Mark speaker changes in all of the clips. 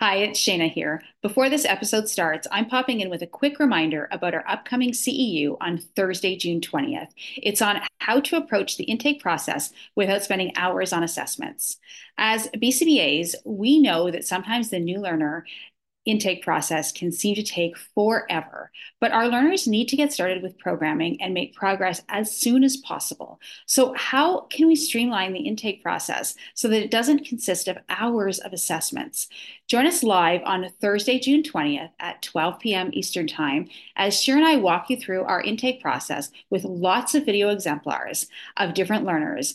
Speaker 1: Hi, it's Shayna here. Before this episode starts, I'm popping in with a quick reminder about our upcoming CEU on Thursday, June 20th. It's on how to approach the intake process without spending hours on assessments. As BCBAs, we know that sometimes the new learner intake process can seem to take forever, but our learners need to get started with programming and make progress as soon as possible. So, how can we streamline the intake process so that it doesn't consist of hours of assessments? Join us live on Thursday, June 20th at 12 p.m. Eastern Time as Shira and I walk you through our intake process with lots of video exemplars of different learners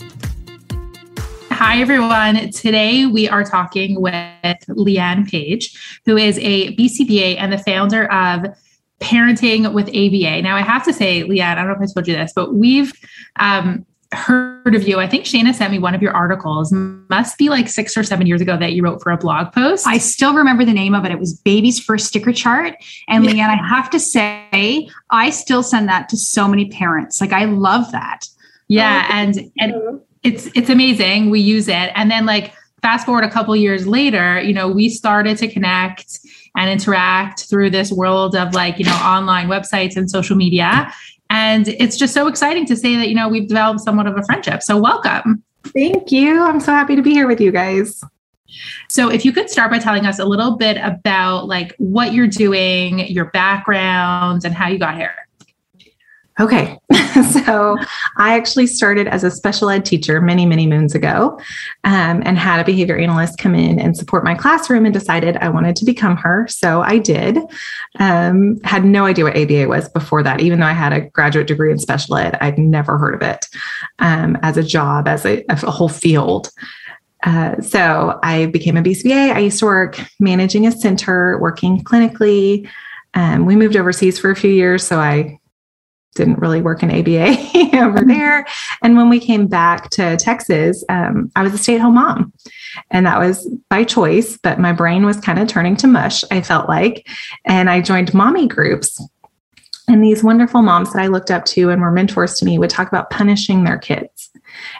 Speaker 2: Hi, everyone. Today we are talking with Leanne Page, who is a BCBA and the founder of Parenting with ABA. Now, I have to say, Leanne, I don't know if I told you this, but we've um, heard of you. I think Shayna sent me one of your articles, must be like six or seven years ago, that you wrote for a blog post.
Speaker 3: I still remember the name of it. It was Baby's First Sticker Chart. And Leanne, I have to say, I still send that to so many parents. Like, I love that.
Speaker 2: Yeah. And, and, it's it's amazing. We use it, and then like fast forward a couple years later, you know, we started to connect and interact through this world of like you know online websites and social media, and it's just so exciting to say that you know we've developed somewhat of a friendship. So welcome.
Speaker 4: Thank you. I'm so happy to be here with you guys.
Speaker 2: So if you could start by telling us a little bit about like what you're doing, your background, and how you got here.
Speaker 4: Okay. so I actually started as a special ed teacher many, many moons ago um, and had a behavior analyst come in and support my classroom and decided I wanted to become her. So I did. Um, had no idea what ABA was before that. Even though I had a graduate degree in special ed, I'd never heard of it um, as a job, as a, a whole field. Uh, so I became a BCBA. I used to work managing a center, working clinically. Um, we moved overseas for a few years, so I didn't really work in ABA over mm-hmm. there. And when we came back to Texas, um, I was a stay at home mom. And that was by choice, but my brain was kind of turning to mush, I felt like. And I joined mommy groups. And these wonderful moms that I looked up to and were mentors to me would talk about punishing their kids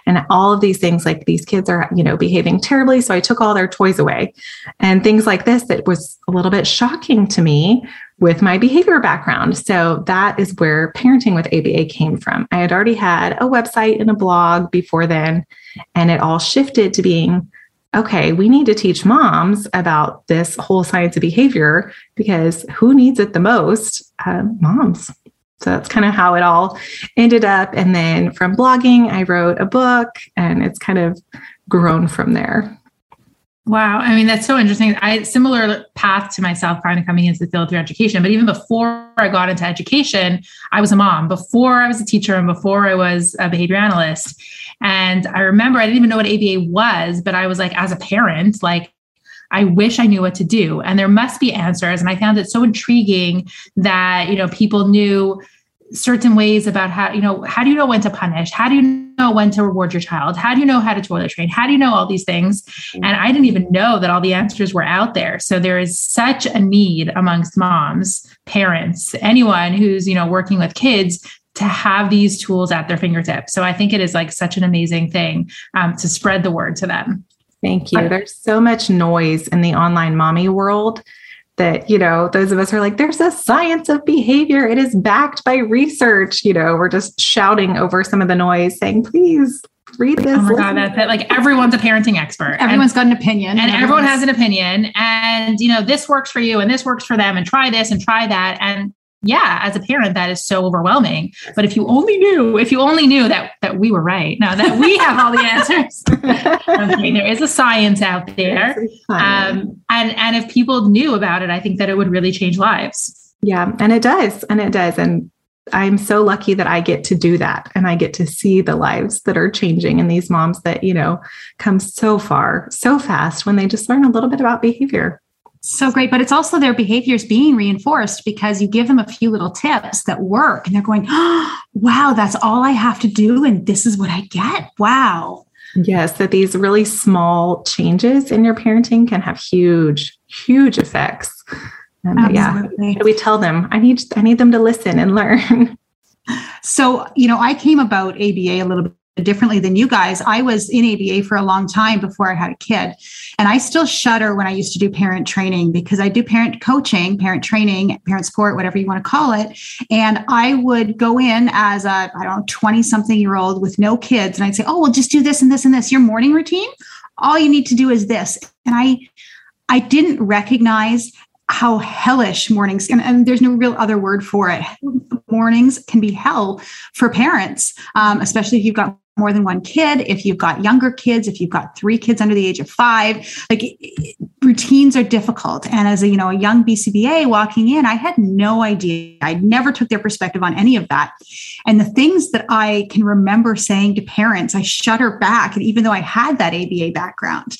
Speaker 4: and all of these things like these kids are you know behaving terribly so i took all their toys away and things like this that was a little bit shocking to me with my behavior background. So that is where parenting with ABA came from. I had already had a website and a blog before then, and it all shifted to being okay, we need to teach moms about this whole science of behavior because who needs it the most? Uh, moms. So that's kind of how it all ended up. And then from blogging, I wrote a book, and it's kind of grown from there.
Speaker 2: Wow. I mean, that's so interesting. I similar path to myself kind of coming into the field through education. But even before I got into education, I was a mom, before I was a teacher and before I was a behavior analyst. And I remember I didn't even know what ABA was, but I was like, as a parent, like I wish I knew what to do. And there must be answers. And I found it so intriguing that, you know, people knew certain ways about how you know how do you know when to punish? How do you know when to reward your child? How do you know how to toilet train? How do you know all these things? Mm-hmm. and i didn't even know that all the answers were out there. So there is such a need amongst moms parents anyone who's you know working with kids to have these tools at their fingertips. So i think it is like such an amazing thing um, to spread the word to them
Speaker 4: thank you. There's so much noise in the online mommy world that you know those of us are like there's a science of behavior. It is backed by research. You know we're just shouting over some of the noise saying please read this.
Speaker 2: Oh my god that's it. Like everyone's a parenting expert
Speaker 3: everyone's and, got an opinion
Speaker 2: and everyone has an opinion and you know this works for you and this works for them and try this and try that and yeah as a parent that is so overwhelming but if you only knew if you only knew that that we were right. now that we have all the answers. okay, there is a science out there. Um, and, and if people knew about it, I think that it would really change lives.
Speaker 4: Yeah, and it does. And it does. And I'm so lucky that I get to do that and I get to see the lives that are changing and these moms that, you know, come so far so fast when they just learn a little bit about behavior.
Speaker 3: So great. But it's also their behaviors being reinforced because you give them a few little tips that work and they're going, oh, wow, that's all I have to do. And this is what I get. Wow.
Speaker 4: Yes, that these really small changes in your parenting can have huge, huge effects. Um, yeah, we tell them I need I need them to listen and learn.
Speaker 3: So, you know, I came about ABA a little bit differently than you guys. I was in ABA for a long time before I had a kid. And I still shudder when I used to do parent training because I do parent coaching, parent training, parent support, whatever you want to call it. And I would go in as a, I don't know, 20 something year old with no kids. And I'd say, oh, well, just do this and this and this. Your morning routine, all you need to do is this. And I, I didn't recognize how hellish mornings and, and, there's no real other word for it. Mornings can be hell for parents um, especially if you've got more than one kid if you've got younger kids if you've got three kids under the age of five. Like routines are difficult. And as a you know a young bcba walking in i had no idea. I never took their perspective on any of that. And the things that i can remember saying to parents i shudder back and even though i had that aba background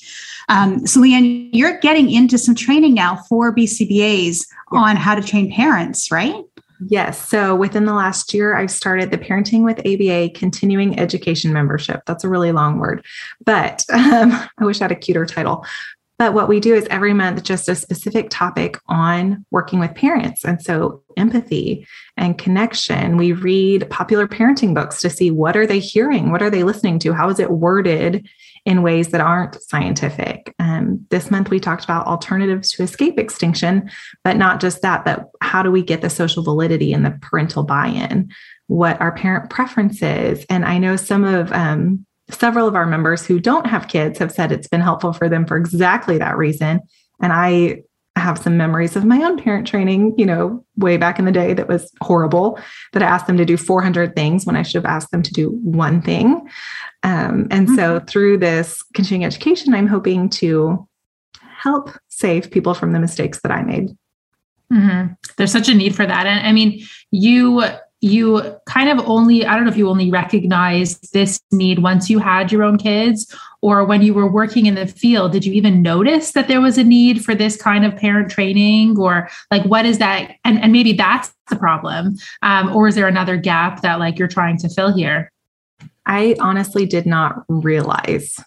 Speaker 3: um, so, Leanne, you're getting into some training now for BCBAs yeah. on how to train parents, right?
Speaker 4: Yes. So within the last year, I've started the Parenting with ABA Continuing Education Membership. That's a really long word, but um, I wish I had a cuter title. But what we do is every month, just a specific topic on working with parents. And so empathy and connection. We read popular parenting books to see what are they hearing? What are they listening to? How is it worded in ways that aren't scientific? Um, this month, we talked about alternatives to escape extinction, but not just that, but how do we get the social validity and the parental buy in? What our parent preferences? And I know some of um, several of our members who don't have kids have said it's been helpful for them for exactly that reason. And I have some memories of my own parent training, you know, way back in the day that was horrible, that I asked them to do 400 things when I should have asked them to do one thing. Um, and mm-hmm. so through this continuing education, I'm hoping to help save people from the mistakes that I made.
Speaker 2: Mm-hmm. There's such a need for that. And I mean, you you kind of only i don't know if you only recognized this need once you had your own kids or when you were working in the field did you even notice that there was a need for this kind of parent training? Or like what is that and, and maybe that's the problem um, or is there another gap that like you're trying to fill here?
Speaker 4: I honestly did not realize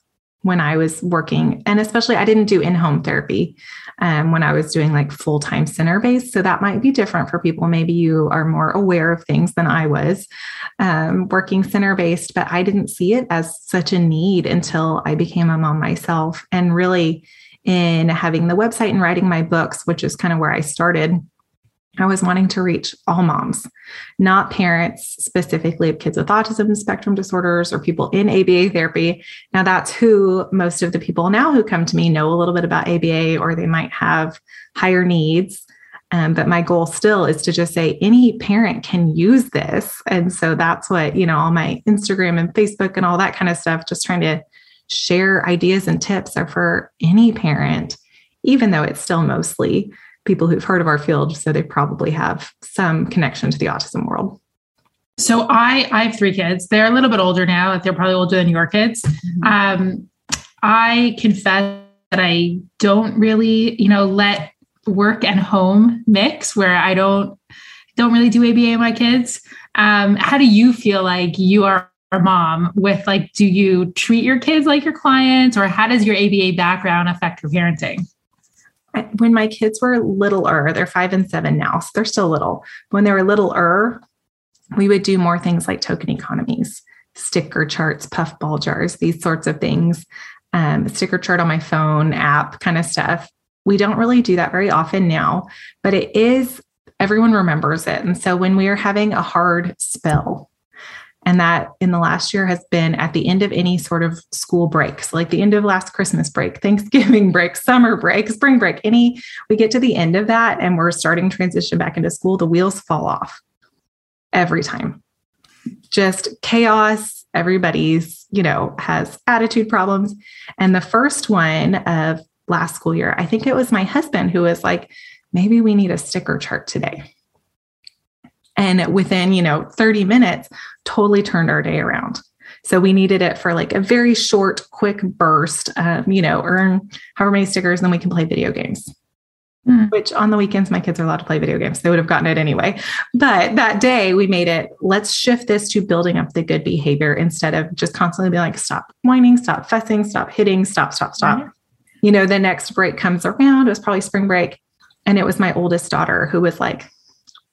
Speaker 4: when I was working, and especially I didn't do in home therapy um, when I was doing like full time center based. So that might be different for people. Maybe you are more aware of things than I was um, working center based, but I didn't see it as such a need until I became a mom myself. And really, in having the website and writing my books, which is kind of where I started I was wanting to reach all moms, not parents specifically of kids with autism spectrum disorders or people in ABA therapy. Now, that's who most of the people now who come to me know a little bit about ABA or they might have higher needs. Um, but my goal still is to just say any parent can use this. And so that's what, you know, all my Instagram and Facebook and all that kind of stuff, just trying to share ideas and tips are for any parent, even though it's still mostly people who've heard of our field, so they probably have some connection to the autism world.
Speaker 2: So I I have three kids. They're a little bit older now. They're probably older than your kids. Mm-hmm. Um, I confess that I don't really, you know, let work and home mix where I don't don't really do ABA with my kids. Um, how do you feel like you are a mom with like do you treat your kids like your clients or how does your ABA background affect your parenting?
Speaker 4: When my kids were littler, they're five and seven now, so they're still little. When they were littler, we would do more things like token economies, sticker charts, puffball jars, these sorts of things, um, sticker chart on my phone app kind of stuff. We don't really do that very often now, but it is, everyone remembers it. And so when we are having a hard spell, and that in the last year has been at the end of any sort of school breaks, like the end of last Christmas break, Thanksgiving break, summer break, spring break, any, we get to the end of that and we're starting transition back into school, the wheels fall off every time. Just chaos, everybody's, you know, has attitude problems. And the first one of last school year, I think it was my husband who was like, maybe we need a sticker chart today. And within, you know, 30 minutes, totally turned our day around. So we needed it for like a very short, quick burst, um, you know, earn however many stickers, and then we can play video games. Mm. Which on the weekends, my kids are allowed to play video games. They would have gotten it anyway. But that day, we made it let's shift this to building up the good behavior instead of just constantly being like, stop whining, stop fussing, stop hitting, stop, stop, stop. Right. You know, the next break comes around. It was probably spring break. And it was my oldest daughter who was like,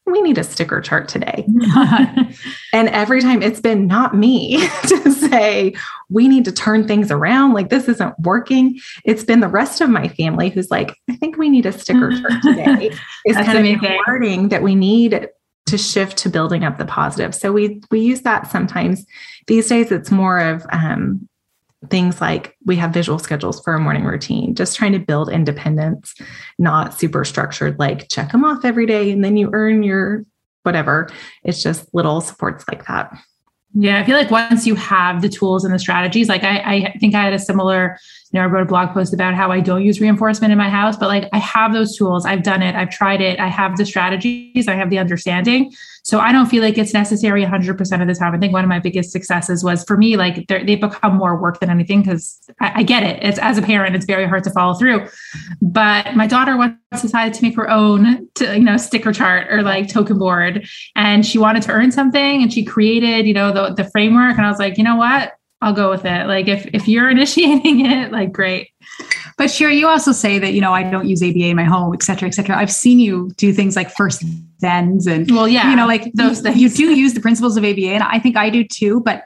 Speaker 4: we need a sticker chart today. and every time it's been not me to say, we need to turn things around. Like this isn't working. It's been the rest of my family who's like, I think we need a sticker chart today. Is kind of the wording that we need to shift to building up the positive. So we we use that sometimes. These days it's more of um, things like we have visual schedules for a morning routine, just trying to build independence, not super structured, like check them off every day and then you earn your whatever. It's just little supports like that.
Speaker 2: Yeah, I feel like once you have the tools and the strategies, like I, I think I had a similar, you know, I wrote a blog post about how I don't use reinforcement in my house, but like I have those tools, I've done it, I've tried it, I have the strategies, I have the understanding. So I don't feel like it's necessary 100% of the time. I think one of my biggest successes was for me, like they've become more work than anything because I, I, get it. It's as a parent, it's very hard to follow through. But my daughter once decided to make her own, to, you know, sticker chart or like token board, and she wanted to earn something, and she created, you know, the the framework. And I was like, you know what? I'll go with it. Like if if you're initiating it, like great.
Speaker 3: But Sherry, you also say that, you know, I don't use ABA in my home, et cetera, et cetera. I've seen you do things like first thens and,
Speaker 2: well, yeah,
Speaker 3: you know, like those things. You do use the principles of ABA and I think I do too, but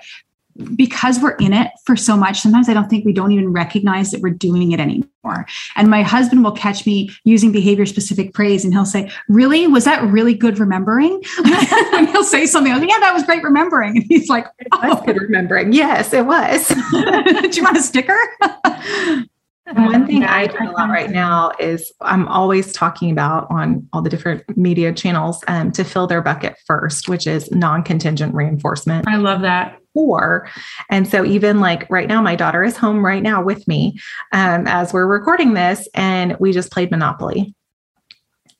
Speaker 3: because we're in it for so much, sometimes I don't think we don't even recognize that we're doing it anymore. And my husband will catch me using behavior specific praise and he'll say, Really? Was that really good remembering? and he'll say something, like, Yeah, that was great remembering. And he's like,
Speaker 4: oh. good remembering. Yes, it was.
Speaker 3: do you want a sticker?
Speaker 4: One thing I do a lot right now is I'm always talking about on all the different media channels um, to fill their bucket first, which is non contingent reinforcement.
Speaker 2: I love that.
Speaker 4: Or, and so even like right now, my daughter is home right now with me um, as we're recording this, and we just played Monopoly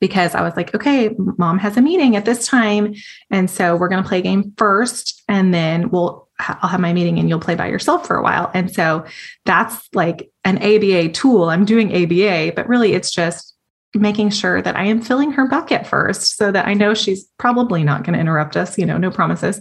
Speaker 4: because I was like, okay, mom has a meeting at this time. And so we're going to play a game first, and then we'll I'll have my meeting and you'll play by yourself for a while. And so that's like an ABA tool. I'm doing ABA, but really it's just making sure that I am filling her bucket first so that I know she's probably not going to interrupt us, you know, no promises,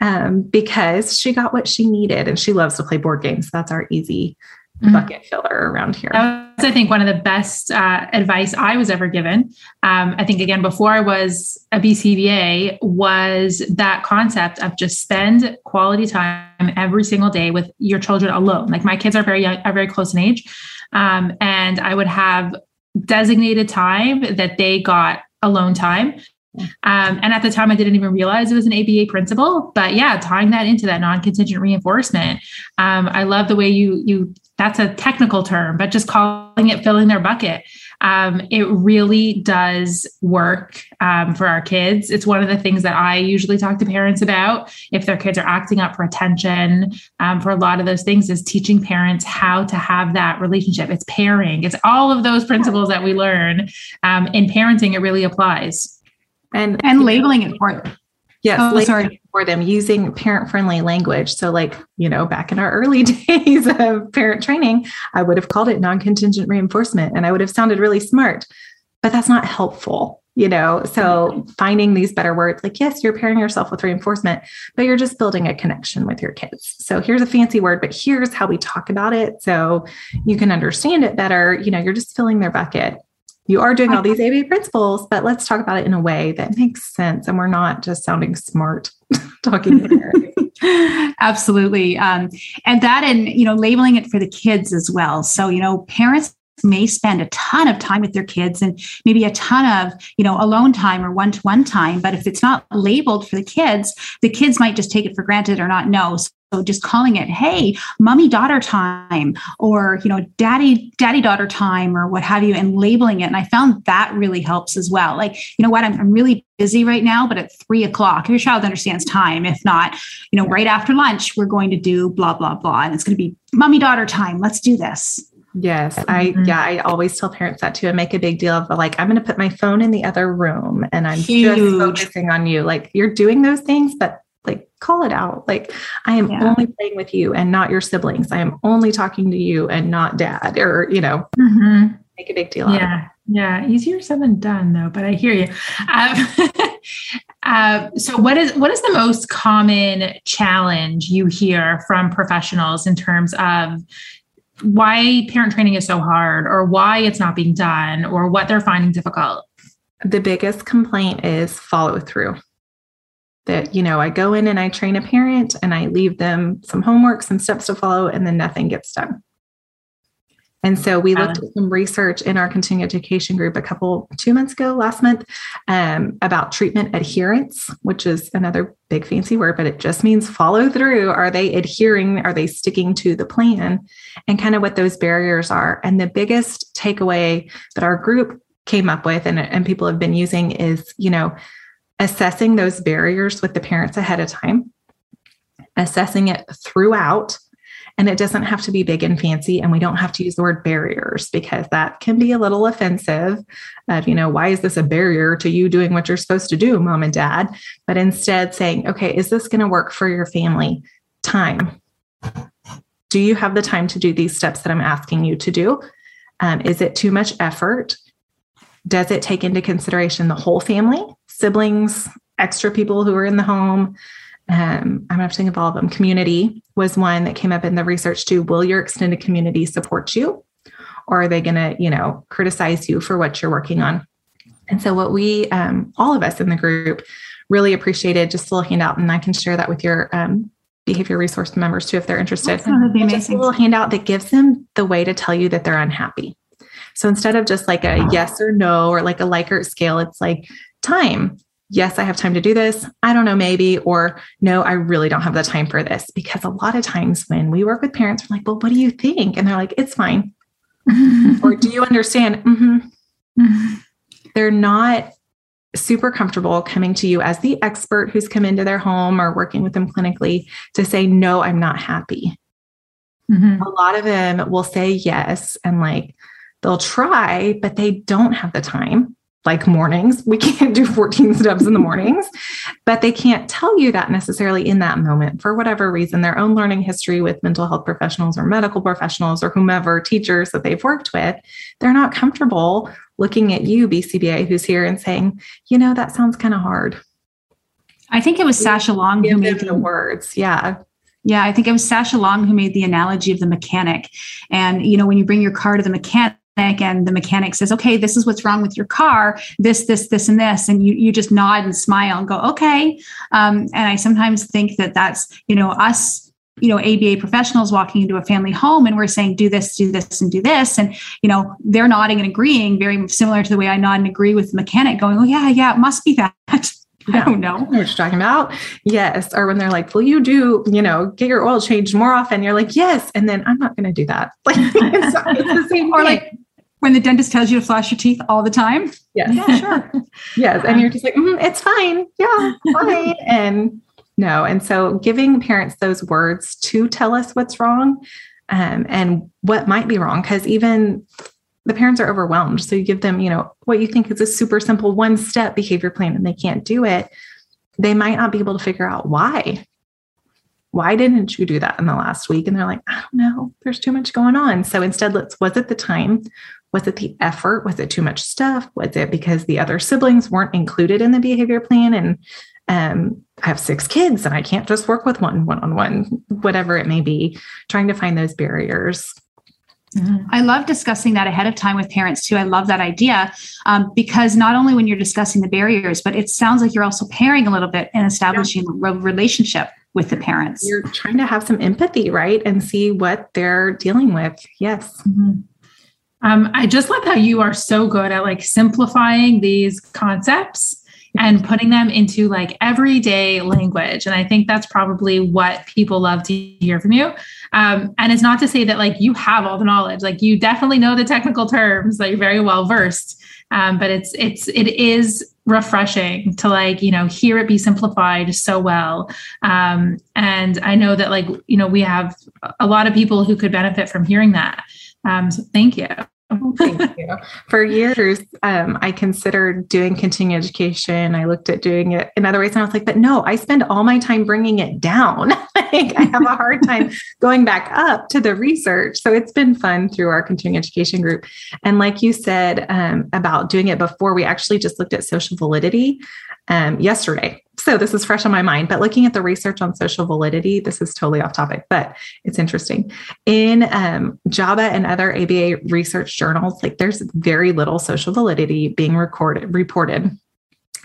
Speaker 4: um, because she got what she needed and she loves to play board games. That's our easy mm-hmm. bucket filler around here.
Speaker 2: That's, I think, one of the best uh, advice I was ever given. Um, I think, again, before I was a BCBA, was that concept of just spend quality time every single day with your children alone. Like my kids are very young, are very close in age. Um, and I would have designated time that they got alone time um, and at the time, I didn't even realize it was an ABA principle. But yeah, tying that into that non-contingent reinforcement, um, I love the way you you. That's a technical term, but just calling it filling their bucket. Um, it really does work um, for our kids. It's one of the things that I usually talk to parents about if their kids are acting up for attention. Um, for a lot of those things, is teaching parents how to have that relationship. It's pairing. It's all of those principles that we learn um, in parenting. It really applies
Speaker 3: and and labeling it for them.
Speaker 4: Yes, oh, sorry. for them using parent friendly language. So, like, you know, back in our early days of parent training, I would have called it non contingent reinforcement and I would have sounded really smart, but that's not helpful, you know? So, mm-hmm. finding these better words, like, yes, you're pairing yourself with reinforcement, but you're just building a connection with your kids. So, here's a fancy word, but here's how we talk about it. So, you can understand it better. You know, you're just filling their bucket you are doing all these ABA principles, but let's talk about it in a way that makes sense and we're not just sounding smart talking
Speaker 3: Absolutely. Um, and that and you know, labeling it for the kids as well. So, you know, parents may spend a ton of time with their kids and maybe a ton of you know alone time or one-to-one time but if it's not labeled for the kids the kids might just take it for granted or not know so just calling it, hey, mommy daughter time, or you know, daddy, daddy daughter time, or what have you, and labeling it. And I found that really helps as well. Like, you know what, I'm, I'm really busy right now, but at three o'clock, if your child understands time. If not, you know, right after lunch, we're going to do blah, blah, blah. And it's going to be mommy daughter time. Let's do this.
Speaker 4: Yes, I mm-hmm. yeah, I always tell parents that too and make a big deal of like I'm going to put my phone in the other room and I'm Huge. just focusing on you. Like you're doing those things, but like call it out. Like I am yeah. only playing with you and not your siblings. I am only talking to you and not dad or you know. Mm-hmm. Make a big deal
Speaker 2: yeah. Yeah, easier said than done though, but I hear you. Um, uh, so what is what is the most common challenge you hear from professionals in terms of why parent training is so hard or why it's not being done or what they're finding difficult?
Speaker 4: The biggest complaint is follow through. That, you know, I go in and I train a parent and I leave them some homework, some steps to follow, and then nothing gets done. And so we looked at some research in our continuing education group a couple, two months ago, last month, um, about treatment adherence, which is another big fancy word, but it just means follow through. Are they adhering? Are they sticking to the plan? And kind of what those barriers are. And the biggest takeaway that our group came up with and, and people have been using is, you know, assessing those barriers with the parents ahead of time, assessing it throughout and it doesn't have to be big and fancy. And we don't have to use the word barriers because that can be a little offensive of, you know, why is this a barrier to you doing what you're supposed to do, mom and dad? But instead saying, okay, is this going to work for your family? Time. Do you have the time to do these steps that I'm asking you to do? Um, is it too much effort? Does it take into consideration the whole family, siblings, extra people who are in the home? Um, I'm going to think of all of them. Community was one that came up in the research too. Will your extended community support you? Or are they going to, you know, criticize you for what you're working on? And so, what we, um, all of us in the group, really appreciated just a little handout, and I can share that with your um, behavior resource members too if they're interested.
Speaker 3: That'd
Speaker 4: Just a little handout that gives them the way to tell you that they're unhappy. So instead of just like a yes or no or like a Likert scale, it's like time yes, I have time to do this. I don't know, maybe, or no, I really don't have the time for this. Because a lot of times when we work with parents, we're like, well, what do you think? And they're like, it's fine. or do you understand? Mm-hmm. They're not super comfortable coming to you as the expert who's come into their home or working with them clinically to say, no, I'm not happy. Mm-hmm. A lot of them will say yes and like they'll try, but they don't have the time like mornings. We can't do 14 steps in the mornings, but they can't tell you that necessarily in that moment for whatever reason, their own learning history with mental health professionals or medical professionals or whomever teachers that they've worked with. They're not comfortable looking at you, BCBA, who's here and saying, you know, that sounds kind of hard.
Speaker 3: I think it was Sasha Long who made
Speaker 4: the words. Yeah.
Speaker 3: Yeah, I think it was Sasha Long who made the analogy of the mechanic. And, you know, when you bring your car to the mechanic, and the mechanic says, okay, this is what's wrong with your car, this, this, this, and this. And you, you just nod and smile and go, okay. Um, and I sometimes think that that's, you know, us, you know, ABA professionals walking into a family home and we're saying, do this, do this, and do this. And, you know, they're nodding and agreeing, very similar to the way I nod and agree with the mechanic going, oh, yeah, yeah, it must be that.
Speaker 4: I don't know. what you're talking about. Yes. Or when they're like, well, you do, you know, get your oil changed more often? You're like, yes. And then I'm not going to do that. Like, it's,
Speaker 3: it's the same. or like, when the dentist tells you to floss your teeth all the time.
Speaker 4: Yes. Yeah, sure. yes. And you're just like, mm, it's fine. Yeah, fine. and no. And so giving parents those words to tell us what's wrong um, and what might be wrong, because even the parents are overwhelmed. So you give them, you know, what you think is a super simple one step behavior plan and they can't do it. They might not be able to figure out why. Why didn't you do that in the last week? And they're like, I don't know. There's too much going on. So instead, let's, was it the time? Was it the effort? Was it too much stuff? Was it because the other siblings weren't included in the behavior plan? And um, I have six kids and I can't just work with one one on one, whatever it may be, trying to find those barriers.
Speaker 3: Mm-hmm. I love discussing that ahead of time with parents too. I love that idea um, because not only when you're discussing the barriers, but it sounds like you're also pairing a little bit and establishing yeah. a relationship with the parents.
Speaker 4: You're trying to have some empathy, right? And see what they're dealing with. Yes. Mm-hmm.
Speaker 2: Um, I just love how you are so good at like simplifying these concepts and putting them into like everyday language. And I think that's probably what people love to hear from you. Um, and it's not to say that like you have all the knowledge, like you definitely know the technical terms, that you're very well versed. Um, but it's it's it is refreshing to like you know hear it be simplified so well um, and i know that like you know we have a lot of people who could benefit from hearing that um, so thank you
Speaker 4: Thank you. For years, um, I considered doing continuing education. I looked at doing it in other ways, and I was like, but no, I spend all my time bringing it down. like, I have a hard time going back up to the research. So it's been fun through our continuing education group. And like you said um, about doing it before, we actually just looked at social validity um, yesterday. So this is fresh on my mind, but looking at the research on social validity, this is totally off topic, but it's interesting. In um, and other ABA research journals, like there's very little social validity being recorded, reported.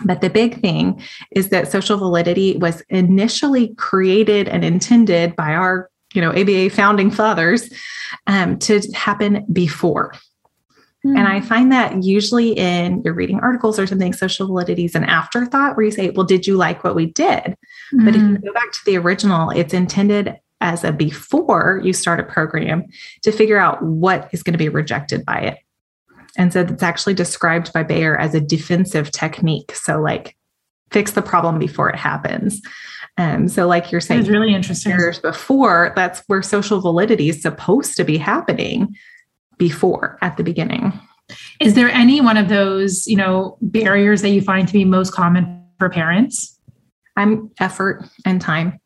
Speaker 4: But the big thing is that social validity was initially created and intended by our, you know, ABA founding fathers um, to happen before. And I hmm. find that usually in you're reading articles or something, social validity is an afterthought where you say, well, did you like what we did? Mm. But if you hmm. go back to the original, it's intended as a before you start a program to figure out what is going to be rejected by it. And so it's actually described by Baer as a defensive technique. So, like, fix the problem before it happens. Um, so, like you're saying,
Speaker 2: it's really interesting.
Speaker 4: Years before, that's where social validity is supposed to be happening before at the beginning.
Speaker 2: Is there any one of those, you know, barriers that you find to be most common for parents?
Speaker 4: I'm effort and time.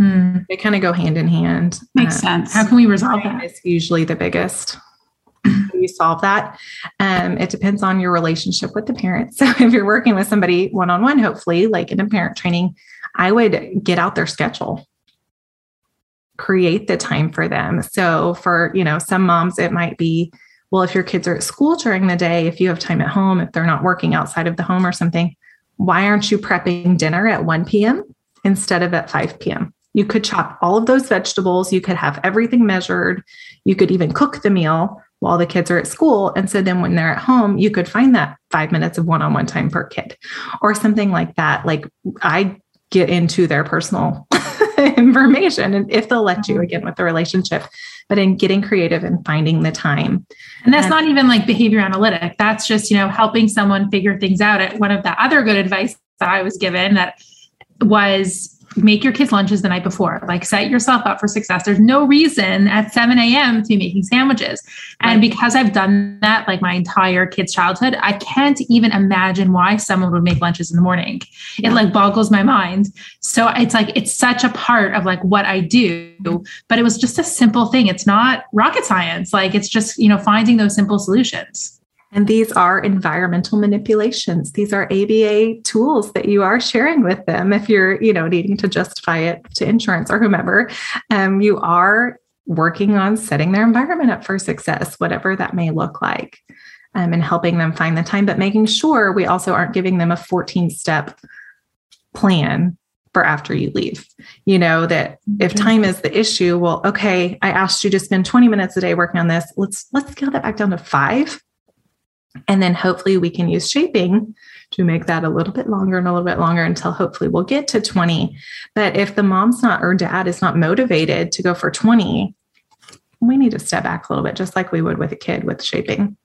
Speaker 2: Mm.
Speaker 4: They kind of go hand in hand.
Speaker 2: Makes uh, sense. How can we resolve that?
Speaker 4: It's usually the biggest. you solve that. Um, it depends on your relationship with the parent. So if you're working with somebody one on one, hopefully, like in a parent training, I would get out their schedule create the time for them. So for, you know, some moms, it might be, well, if your kids are at school during the day, if you have time at home, if they're not working outside of the home or something, why aren't you prepping dinner at 1 p.m. instead of at 5 p.m.? You could chop all of those vegetables. You could have everything measured. You could even cook the meal while the kids are at school. And so then when they're at home, you could find that five minutes of one on one time per kid or something like that. Like I get into their personal information and if they'll let you mm-hmm. again with the relationship but in getting creative and finding the time
Speaker 2: and that's and, not even like behavior analytic that's just you know helping someone figure things out At one of the other good advice that i was given that was make your kids lunches the night before. Like set yourself up for success. There's no reason at 7 a.m to be making sandwiches. And because i've done that like my entire kids childhood i can't even imagine why someone would make lunches in the morning. It like boggles my mind. So it's like it's such a part of like what i do. But it was just a simple thing. It's not rocket science. Like it's just you know finding those simple solutions
Speaker 4: and these are environmental manipulations. These are ABA tools that you are sharing with them. If you're, you know, needing to justify it to insurance or whomever, um, you are working on setting their environment up for success, whatever that may look like, um, and helping them find the time, but making sure we also aren't giving them a 14 step plan for after you leave. You know, that if mm-hmm. time is the issue, well, okay, I asked you to spend 20 minutes a day working on this. Let's let's scale that back down to five and then hopefully we can use shaping to make that a little bit longer and a little bit longer until hopefully we'll get to 20. But if the mom's not or dad is not motivated to go for 20, we need to step back a little bit, just like we would with a kid with shaping.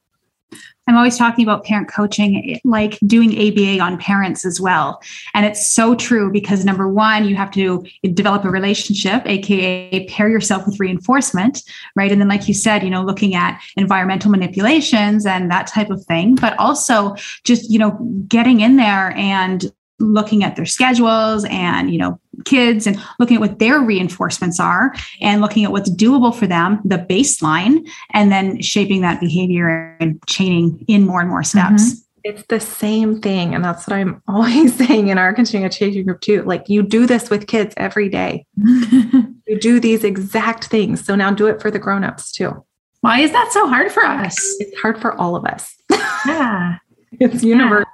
Speaker 3: I'm always talking about parent coaching, like doing ABA on parents as well. And it's so true because number one, you have to develop a relationship, AKA pair yourself with reinforcement, right? And then, like you said, you know, looking at environmental manipulations and that type of thing, but also just, you know, getting in there and looking at their schedules and you know kids and looking at what their reinforcements are and looking at what's doable for them the baseline and then shaping that behavior and chaining in more and more steps mm-hmm.
Speaker 4: It's the same thing. And that's what I'm always saying in our continuing education group too. Like you do this with kids every day. you do these exact things. So now do it for the grown-ups too.
Speaker 2: Why is that so hard for us?
Speaker 4: It's hard for all of us.
Speaker 2: Yeah.
Speaker 4: it's universal.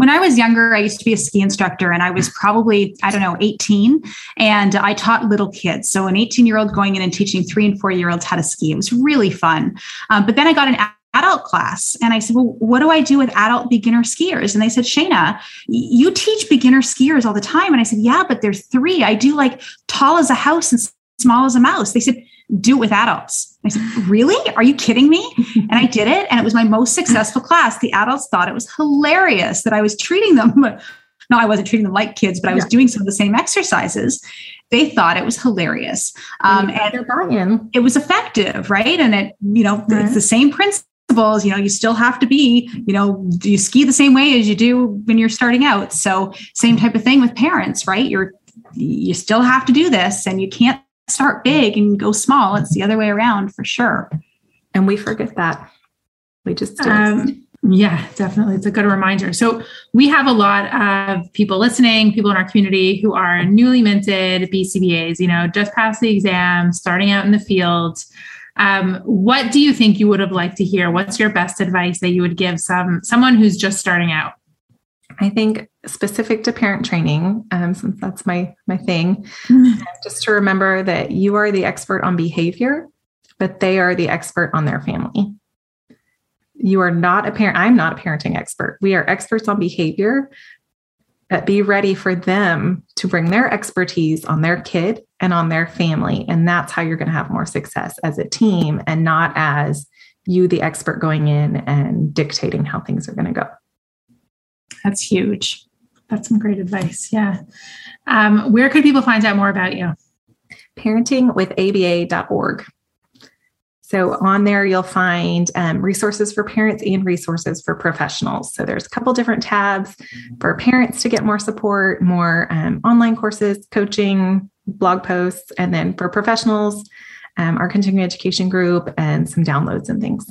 Speaker 3: When I was younger, I used to be a ski instructor and I was probably, I don't know, 18. And I taught little kids. So an 18 year old going in and teaching three and four year olds how to ski. It was really fun. Um, but then I got an adult class. And I said, Well, what do I do with adult beginner skiers? And they said, Shayna, you teach beginner skiers all the time. And I said, Yeah, but there's three. I do like tall as a house and small as a mouse. They said, Do it with adults. I said, Really? Are you kidding me? and I did it. And it was my most successful class. The adults thought it was hilarious that I was treating them. No, I wasn't treating them like kids, but I was yeah. doing some of the same exercises. They thought it was hilarious. Um, and it was effective, right? And it, you know, right. it's the same principle principles, you know, you still have to be, you know, you ski the same way as you do when you're starting out. So same type of thing with parents, right? You're you still have to do this and you can't start big and go small. It's the other way around for sure.
Speaker 4: And we forget that. We just um,
Speaker 2: yeah, definitely. It's a good reminder. So, we have a lot of people listening, people in our community who are newly minted BCBAs, you know, just passed the exam, starting out in the field. Um, what do you think you would have liked to hear? What's your best advice that you would give some someone who's just starting out?
Speaker 4: I think specific to parent training, um, since that's my my thing, mm-hmm. just to remember that you are the expert on behavior, but they are the expert on their family. You are not a parent. I'm not a parenting expert. We are experts on behavior, but be ready for them to bring their expertise on their kid and on their family. And that's how you're going to have more success as a team and not as you, the expert, going in and dictating how things are going to go.
Speaker 2: That's huge. That's some great advice. Yeah. Um, where could people find out more about you?
Speaker 4: Parentingwithaba.org. So on there, you'll find um, resources for parents and resources for professionals. So there's a couple different tabs for parents to get more support, more um, online courses, coaching, blog posts, and then for professionals, um, our continuing education group and some downloads and things.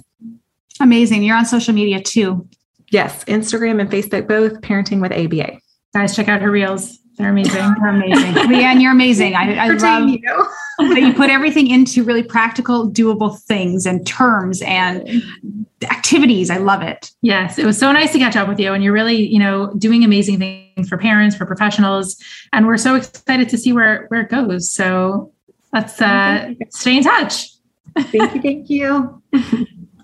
Speaker 3: Amazing. You're on social media too.
Speaker 4: Yes, Instagram and Facebook both, Parenting with ABA.
Speaker 2: Guys, check out her reels. They're amazing.
Speaker 3: They're amazing. Leanne, you're amazing. I, I love you. that you put everything into really practical, doable things and terms and activities. I love it.
Speaker 2: Yes, it was so nice to catch up with you. And you're really, you know, doing amazing things for parents, for professionals. And we're so excited to see where, where it goes. So let's uh, stay in touch.
Speaker 4: Thank you. Thank you.